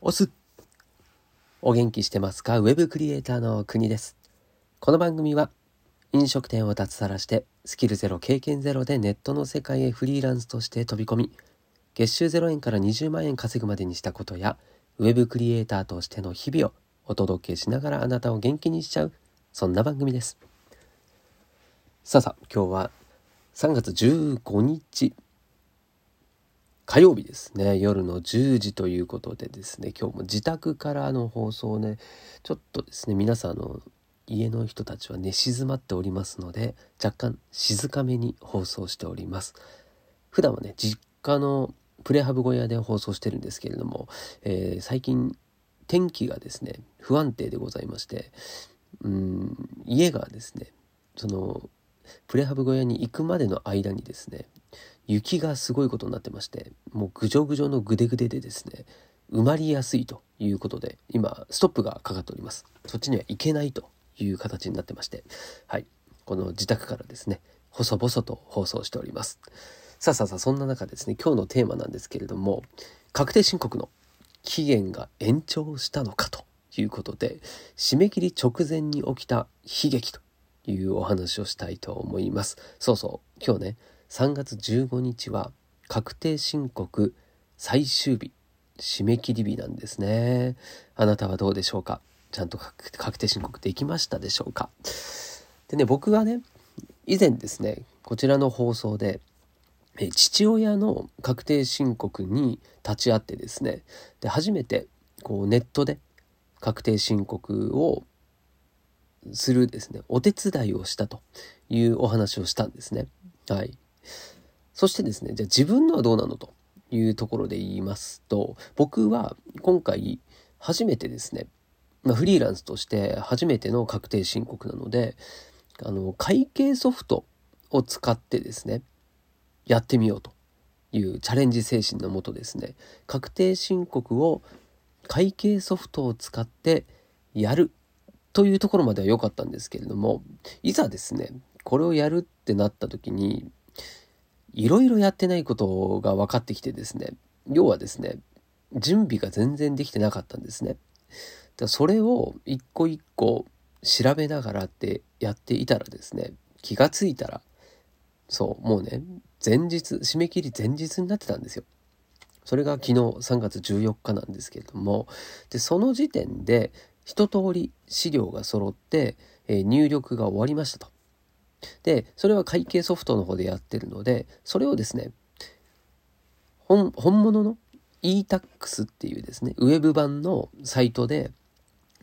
おすお元気してますか？ウェブクリエイターの国です。この番組は飲食店を脱サラしてスキルゼロ経験ゼロでネットの世界へフリーランスとして飛び込み月収0円から20万円稼ぐまでにしたことやウェブクリエイターとしての日々をお届けしながらあなたを元気にしちゃうそんな番組です。さあさあ今日は3月15日火曜日ですね。夜の10時ということでですね。今日も自宅からの放送ね。ちょっとですね皆さんの家の人たちは寝静まっておりますので若干静かめに放送しております。普段はね実家のプレハブ小屋で放送してるんですけれども、えー、最近天気がですね不安定でございましてうん家がですねそのプレハブ小屋に行くまでの間にですね雪がすごいことになってましてもうぐじょぐじょのぐでぐででですね埋まりやすいということで今ストップがかかっております。そっちには行けないという形になってましてはい。この自宅からですね細々と放送しております。さあさあさあそんな中ですね今日のテーマなんですけれども確定申告の期限が延長したのかということで締め切り直前に起きた悲劇というお話をしたいと思います。そうそう今日ね3月15日は確定申告最終日締め切り日なんですね。あなたはどうでしょうか？ちゃんと確定申告できましたでしょうか？でね僕はね以前ですねこちらの放送で父親の確定申告に立ち会ってですねで初めてこうネットで確定申告をするですねお手伝いをしたというお話をしたんですね。はい。そしてですね、じゃあ自分のはどうなのというところで言いますと、僕は今回初めてですね、まあ、フリーランスとして初めての確定申告なので、あの、会計ソフトを使ってですね、やってみようというチャレンジ精神のもとですね、確定申告を会計ソフトを使ってやるというところまでは良かったんですけれども、いざですね、これをやるってなった時に、いろいろやってないことが分かってきてですね要はですね準備が全然できてなかったんですね。だそれを一個一個調べながらってやっていたらですね気がついたらそうもうね前日締め切り前日になってたんですよ。それが昨日3月14日なんですけれどもでその時点で一通り資料が揃って、えー、入力が終わりましたと。で、それは会計ソフトの方でやってるので、それをですね、本物の e-tax っていうですね、ウェブ版のサイトで、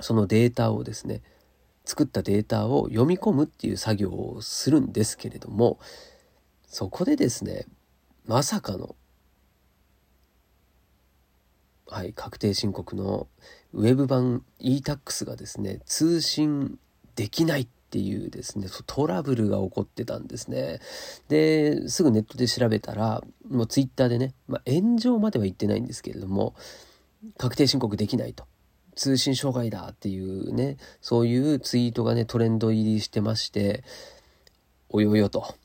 そのデータをですね、作ったデータを読み込むっていう作業をするんですけれども、そこでですね、まさかの、はい、確定申告のウェブ版 e-tax がですね、通信できないっていうですね、トラブルが起こってたんですね。で、すぐネットで調べたら、もうツイッターでね、まあ、炎上までは言ってないんですけれども、確定申告できないと。通信障害だっていうね、そういうツイートがね、トレンド入りしてまして、およよと。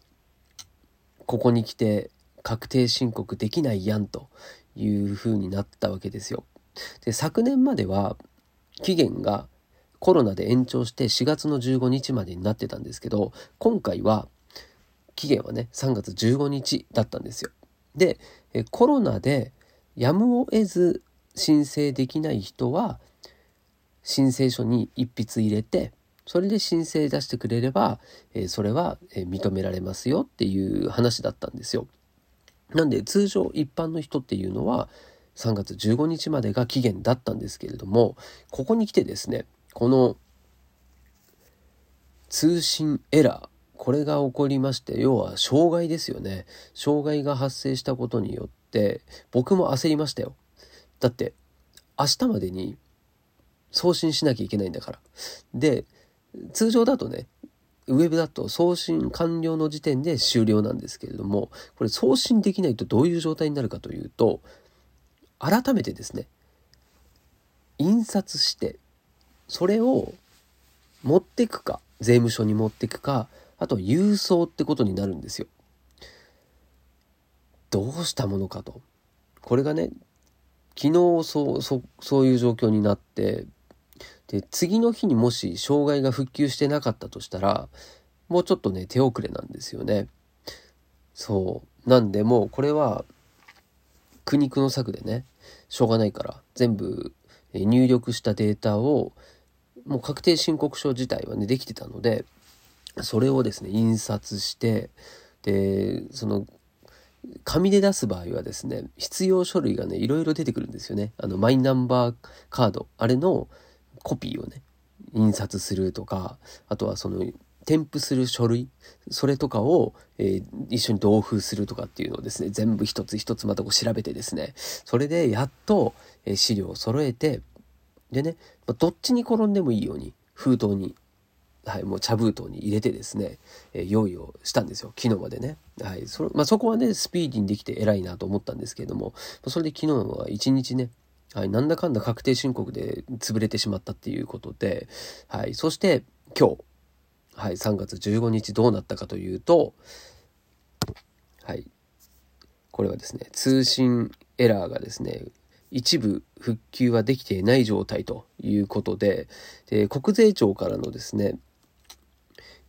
ここに来て確定申告できないやんという風になったわけですよ。で、昨年までは期限がコロナで延長して4月の15日までになってたんですけど、今回は期限はね、3月15日だったんですよ。で、コロナでやむを得ず申請できない人は、申請書に一筆入れて、それで申請出してくれれば、それは認められますよっていう話だったんですよ。なんで通常一般の人っていうのは3月15日までが期限だったんですけれども、ここに来てですね、この通信エラーこれが起こりまして要は障害ですよね。障害が発生したことによって僕も焦りましたよ。だって明日までに送信しなきゃいけないんだから。で通常だとねウェブだと送信完了の時点で終了なんですけれどもこれ送信できないとどういう状態になるかというと改めてですね印刷してそれを持ってくか、税務署に持ってくか、あと郵送ってことになるんですよ。どうしたものかと。これがね、昨日そうそそういう状況になってで次の日にもし障害が復旧してなかったとしたらもうちょっとね手遅れなんですよね。そうなんでもうこれは苦肉の策でねしょうがないから全部入力したデータをもう確定申告書自体はねできてたのでそれをですね印刷してでその紙で出す場合はですね必要書類がねいろいろ出てくるんですよね。あのマイナンバーカードあれのコピーをね印刷するとかあとはその添付する書類それとかを、えー、一緒に同封するとかっていうのをですね全部一つ一つまたこう調べてですねそれでやっと、えー、資料を揃えてでね、まあ、どっちに転んでもいいように封筒にはい、もう茶封筒に入れてですね、えー、用意をしたんですよ。昨日までね、はいそれまあ、そこはねスピーディーにできて偉いなと思ったんですけれどもそれで昨日は一日ねはい、なんだかんだ確定申告で潰れてしまったっていうことで、はい、そして今日、はい、3月15日どうなったかというと、はい、これはですね、通信エラーがですね、一部復旧はできていない状態ということで、で国税庁からのですね、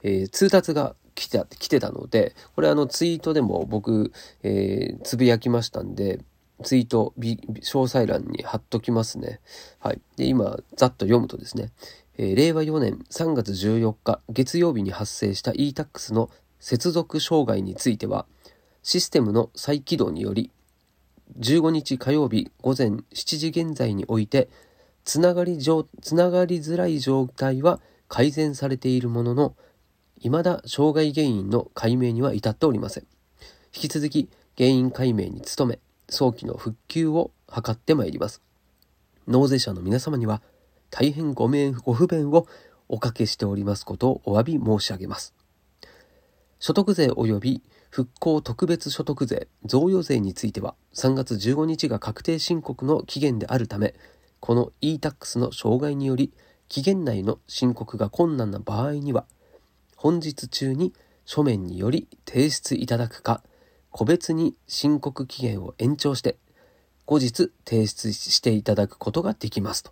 えー、通達が来て来てたので、これあのツイートでも僕、えー、つぶやきましたんで、ツイート、詳細欄に貼っときますね。はい。で、今、ざっと読むとですね、えー、令和4年3月14日月曜日に発生した e-tax の接続障害については、システムの再起動により、15日火曜日午前7時現在において、つながりつながりづらい状態は改善されているものの、未だ障害原因の解明には至っておりません。引き続き原因解明に努め、早期の復旧を図ってまいります。納税者の皆様には大変ごめんご不便をおかけしておりますことをお詫び申し上げます。所得税及び復興特別所得税贈与税については3月15日が確定申告の期限であるため、この e-tax の障害により期限内の申告が困難な場合には、本日中に書面により提出いただくか、個別に申告期限を延長して、後日提出していただくことができますと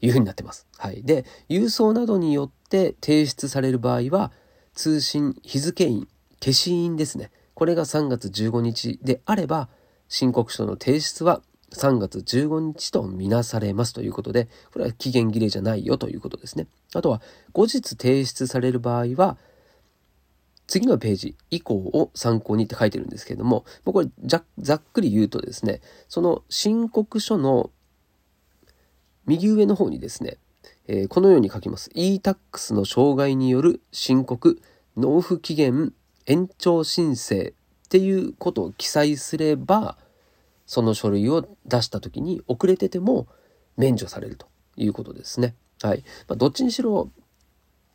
いうふうになってます。はい。で、郵送などによって提出される場合は、通信日付印、消印ですね。これが3月15日であれば、申告書の提出は3月15日とみなされますということで、これは期限切れじゃないよということですね。あとは、後日提出される場合は、次のページ以降を参考にって書いてるんですけれども、これざっくり言うとですね、その申告書の右上の方にですね、えー、このように書きます。e-tax の障害による申告、納付期限、延長申請っていうことを記載すれば、その書類を出した時に遅れてても免除されるということですね。はい。まあ、どっちにしろ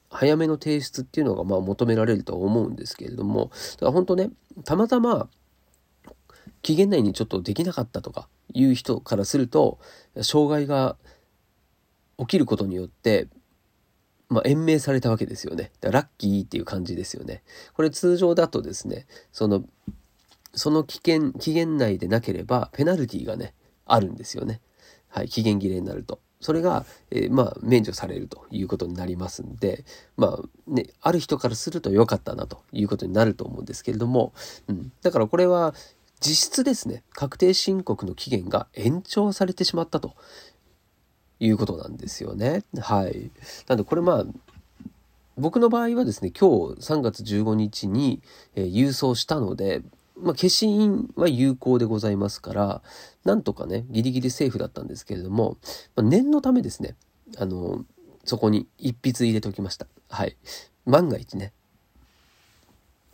早めの提出っていうのがまあ求められると思うんですけれども、だから本当ね、たまたま期限内にちょっとできなかったとかいう人からすると、障害が起きることによって、まあ、延命されたわけですよね。ラッキーっていう感じですよね。これ通常だとですね、その、その期限、期限内でなければペナルティがね、あるんですよね。はい、期限切れになると。それが、えー、まあ、免除されるということになりますんで、まあ、ね、ある人からすると良かったなということになると思うんですけれども、うん、だからこれは実質ですね、確定申告の期限が延長されてしまったということなんですよね。はい。なんでこれまあ、僕の場合はですね、今日3月15日に、えー、郵送したので、まあ、消印は有効でございますから、なんとかね、ギリギリセーフだったんですけれども、まあ、念のためですね、あの、そこに一筆入れておきました。はい。万が一ね、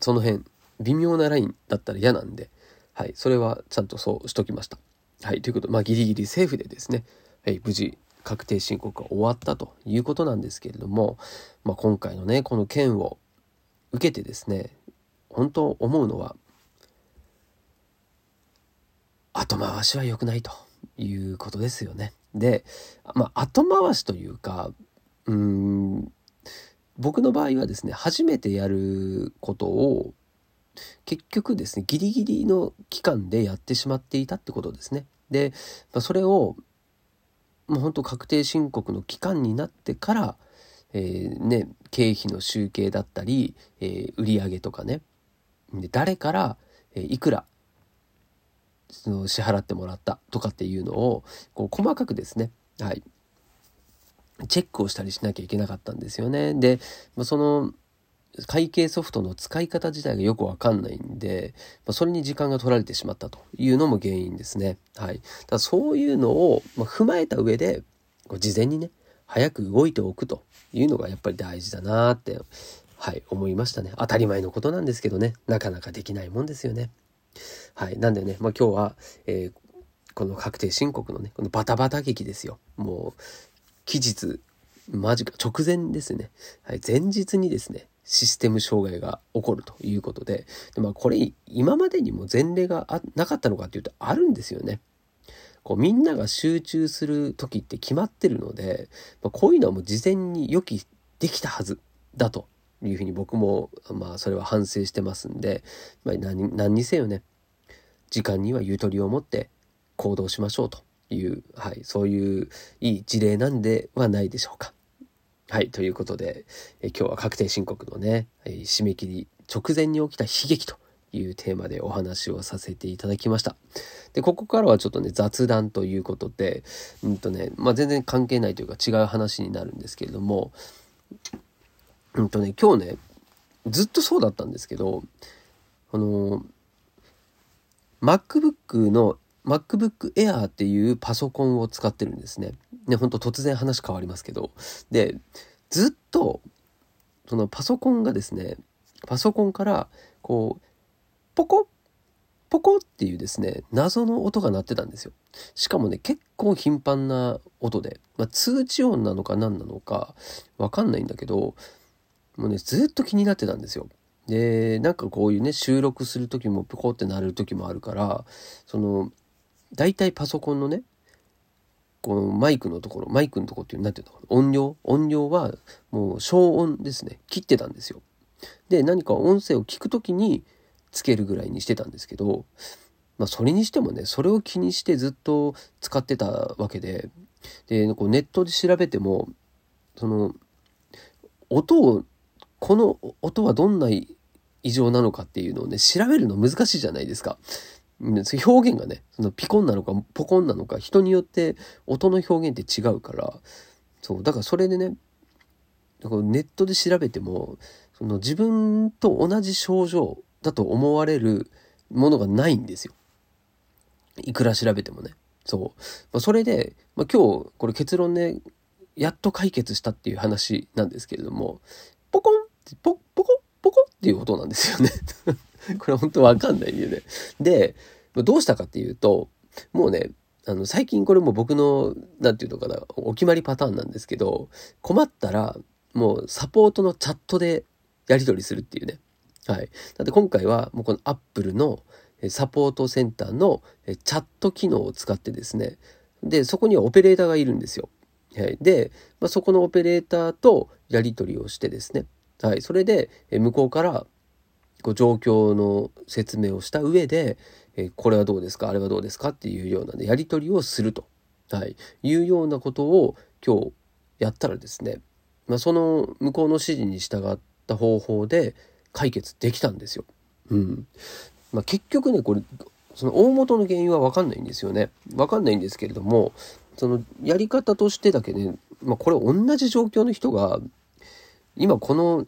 その辺、微妙なラインだったら嫌なんで、はい。それはちゃんとそうしときました。はい。ということで、まあ、ギリギリセーフでですね、はい、無事、確定申告が終わったということなんですけれども、まあ、今回のね、この件を受けてですね、本当思うのは、後回しは良くないということですよね。で、まあ、後回しというか、うん、僕の場合はですね、初めてやることを、結局ですね、ギリギリの期間でやってしまっていたってことですね。で、まあ、それをもう本当確定申告の期間になってから、えー、ね、経費の集計だったり、えー、売上とかね。で誰から、え、いくらその支払ってもらったとかっていうのをこう細かくですね、はい、チェックをしたりしなきゃいけなかったんですよね。で、その会計ソフトの使い方自体がよくわかんないんで、まあ、それに時間が取られてしまったというのも原因ですね。はい。だそういうのを、ま踏まえた上で、事前にね、早く動いておくというのがやっぱり大事だなって、はい、思いましたね。当たり前のことなんですけどね、なかなかできないもんですよね。はい。なんでね、まあ、今日は、えー、この確定申告のね、このバタバタ劇ですよ。もう、期日、マジか、直前ですね。はい、前日にですね、システム障害が起こるということで、でまあ、これ、今までにも前例がなかったのかっていうと、あるんですよね。こうみんなが集中する時って決まってるので、まあ、こういうのはもう事前に予期できたはずだというふうに僕もまあそれは反省してますんで、まあ何、何にせよね時間にはゆとりを持って行動しましょうという、はい、そういういい事例なんではないでしょうか。はい、ということで、え今日は確定申告のね、え締め切り直前に起きた悲劇というテーマでお話をさせていただきました。で、ここからはちょっとね、雑談ということで、うんとね、まあ、全然関係ないというか違う話になるんですけれども、うんとね、今日ね、ずっとそうだったんですけど、あの、MacBook の MacBook Air っていうパソコンを使ってるんですね。ね、ほんと突然話変わりますけど。で、ずっと、そのパソコンがですね、パソコンから、こう、ポコポコっていうですね、謎の音が鳴ってたんですよ。しかもね、結構頻繁な音で、まあ、通知音なのか何なのかわかんないんだけど、もうね、ずっと気になってたんですよ。で、なんかこういうね、収録する時もポコって鳴る時もあるから、その、大体パソコンのね、このマイクのところ、マイクのところっていう、なんていうの音量？音量はもう消音ですね。切ってたんですよ。で、何か音声を聞くときにつけるぐらいにしてたんですけど、まあそれにしてもね、それを気にしてずっと使ってたわけで、で、こうネットで調べても、その、音を、この音はどんな異常なのかっていうのをね、調べるの難しいじゃないですか。表現がね、そのピコンなのかポコンなのか、人によって音の表現って違うから、そう、だからそれでね、ネットで調べても、その自分と同じ症状だと思われるものがないんですよ。いくら調べてもね。そう。まあ、それで、まあ、今日、これ結論ね、やっと解決したっていう話なんですけれども、ポコンってポポコポコっていう音なんですよね これ本当わかんないよね。で、どうしたかっていうと、もうね、あの、最近これも僕の、なんていうのかな、お決まりパターンなんですけど、困ったら、もうサポートのチャットでやり取りするっていうね。はい。だって今回は、もうこの Apple のサポートセンターのチャット機能を使ってですね、で、そこにはオペレーターがいるんですよ。はい。で、まあ、そこのオペレーターとやり取りをしてですね、はい。それで、向こうからこう状況の説明をした上で、えこれはどうですか？あれはどうですか？っていうような、ね、やり取りをすると、はい、いうようなことを今日やったらですね、まあ、その向こうの指示に従った方法で解決できたんですよ。うん。まあ、結局ねこれその大元の原因は分かんないんですよね。分かんないんですけれどもそのやり方としてだけね、まあ、これ同じ状況の人が今この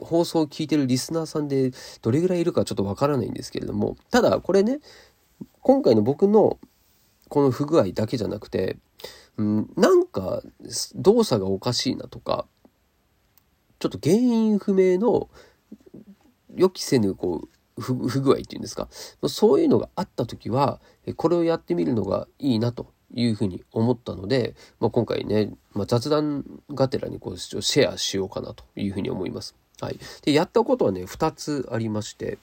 放送を聞いてるリスナーさんでどれぐらいいるかちょっとわからないんですけれども、ただこれね、今回の僕のこの不具合だけじゃなくて、うん、なんか動作がおかしいなとか、ちょっと原因不明の予期せぬこう不具合っていうんですか、そういうのがあった時は、これをやってみるのがいいなというふうに思ったので、まあ、今回ね、まあ、雑談がてらにこうシェアしようかなというふうに思います。はい。で、やったことはね、2つありまして、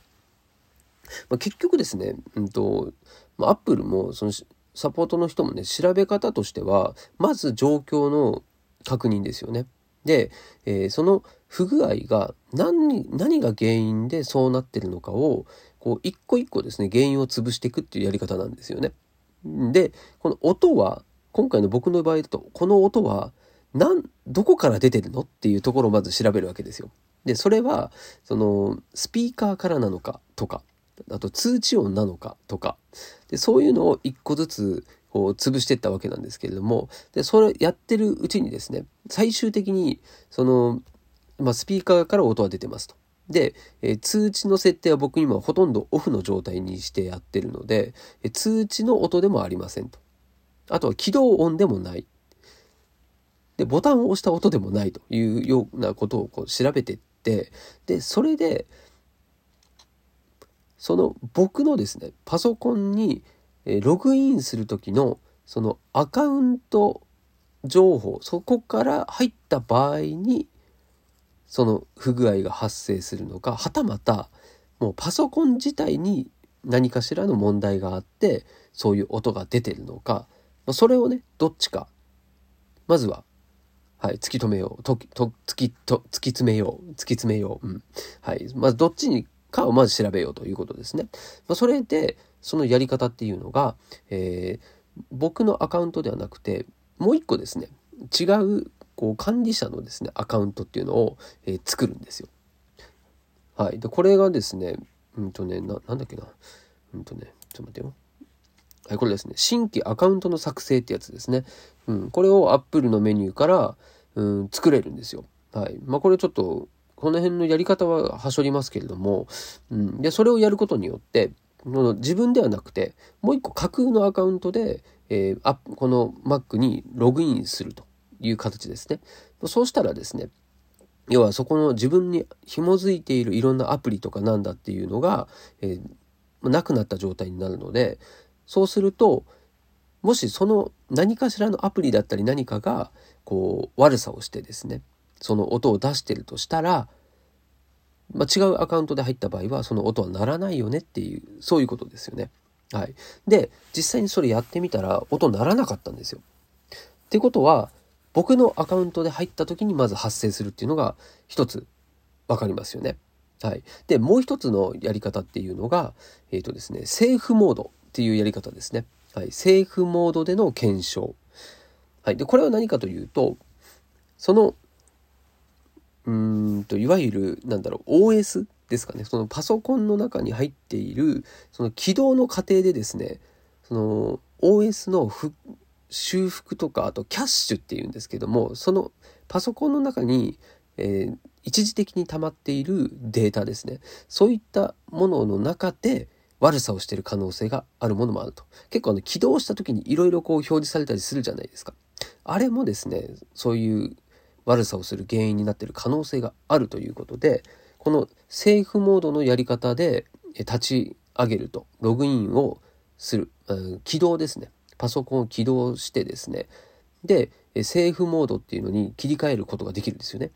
まあ、結局ですね、うんと、まあ、アップルも、その、サポートの人もね、調べ方としては、まず状況の確認ですよね。で、えー、その不具合が何、何が原因でそうなってるのかを、こう、一個一個ですね、原因を潰していくっていうやり方なんですよね。で、この音は、今回の僕の場合だと、この音は、なん、どこから出てるのっていうところをまず調べるわけですよ。で、それは、その、スピーカーからなのかとか、あと通知音なのかとか、でそういうのを一個ずつこう潰していったわけなんですけれども、で、それやってるうちにですね、最終的に、その、まあ、スピーカーから音が出てますと。で、えー、通知の設定は僕今ほとんどオフの状態にしてやってるので、えー、通知の音でもありませんと。あとは起動音でもない。で、ボタンを押した音でもないというようなことをこう調べていって、で、それで、その僕のですね、パソコンにログインする時のそのアカウント情報、そこから入った場合にその不具合が発生するのかはたまたもうパソコン自体に何かしらの問題があってそういう音が出てるのかそれをねどっちか。まずははい突き止めよう。とと突きと突き詰めよう。突き詰めよう、うん、はい。まずどっちにかをまず調べようということですね。まあ、それでそのやり方っていうのが、えー、僕のアカウントではなくてもう一個ですね。違うこう管理者のですねアカウントっていうのを、えー、作るんですよ。はい、でこれがですねうんとねななんだっけな。うんとねちょっと待ってよ。はい、これですね新規アカウントの作成ってやつですね。うん、これを Apple のメニューから、うん、作れるんですよ。はい。まあこれちょっとこの辺のやり方ははしょりますけれども、うん、でそれをやることによって自分ではなくてもう一個架空のアカウントで、えー、この Mac にログインするという形ですね。そうしたらですね、要はそこの自分に紐づいているいろんなアプリとかなんだっていうのが、えー、なくなった状態になるので、そうすると、もしその何かしらのアプリだったり何かが、こう、悪さをしてですね、その音を出してるとしたら、まあ、違うアカウントで入った場合は、その音は鳴らないよねっていう、そういうことですよね。はい。で、実際にそれやってみたら、音鳴らなかったんですよ。ってことは、僕のアカウントで入った時にまず発生するっていうのが一つ分かりますよね。はい。で、もう一つのやり方っていうのが、えっ、ー、とですね、セーフモードっていうやり方ですね。はい。セーフモードでの検証。はい。で、これは何かというと、その、うんと、いわゆる、なんだろう、OS ですかね。そのパソコンの中に入っている、その起動の過程でですね、その OS の修復とかあとキャッシュっていうんですけどもそのパソコンの中に、えー、一時的に溜まっているデータですねそういったものの中で悪さをしている可能性があるものもあると。結構あの起動した時にいろいろこう表示されたりするじゃないですか。あれもですねそういう悪さをする原因になっている可能性があるということでこのセーフモードのやり方で立ち上げるとログインをする、起動ですね。パソコンを起動してですね、で、セーフモードっていうのに切り替えることができるんですよね。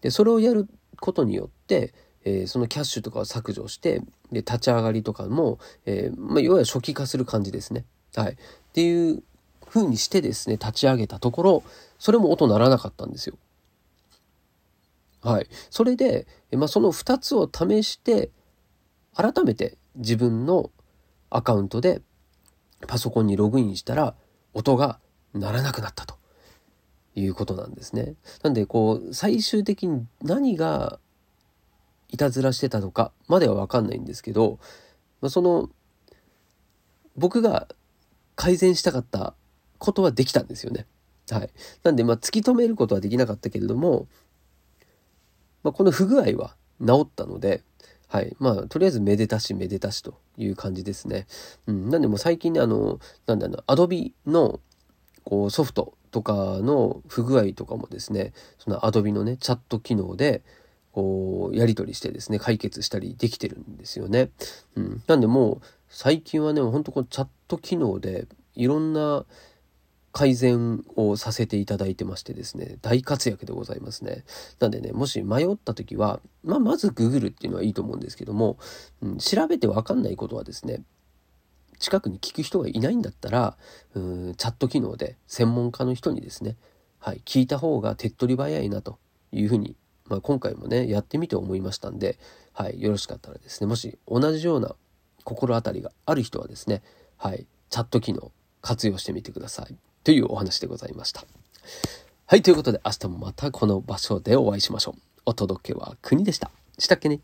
で、それをやることによって、えー、そのキャッシュとかを削除して、で、立ち上がりとかも、えー、まあ、いわゆる初期化する感じですね。はい。っていう風にしてですね、立ち上げたところ、それも音鳴らなかったんですよ。はい。それで、まあ、その2つを試して、改めて自分のアカウントでパソコンにログインしたら音が鳴らなくなったということなんですね。なんでこう最終的に何がいたずらしてたのかまでは分かんないんですけどまあその僕が改善したかったことはできたんですよね。はい。なんでまあ突き止めることはできなかったけれども、まあ、この不具合は治ったのではい。まあ、とりあえずめでたしめでたしという感じですね。うん。なんでもう最近ね、あの、なんだろう、アドビのこうソフトとかの不具合とかもですね、そのアドビのね、チャット機能で、こう、やり取りしてですね、解決したりできてるんですよね。うん。なんでもう、最近はね、ほんとこのチャット機能で、いろんな改善をさせていただいてましてですね、大活躍でございますね。なんでね、もし迷った時は、まあ、まずググるっていうのはいいと思うんですけども、うん、調べてわかんないことはですね、近くに聞く人がいないんだったら、うんチャット機能で専門家の人にですね、はい、聞いた方が手っ取り早いなというふうに、まあ、今回もね、やってみて思いましたんで、はい、よろしかったらですね、もし同じような心当たりがある人はですね、はい、チャット機能活用してみてください。というお話でございました。はい、ということで明日もまたこの場所でお会いしましょう。お届けは国でした。したっけね？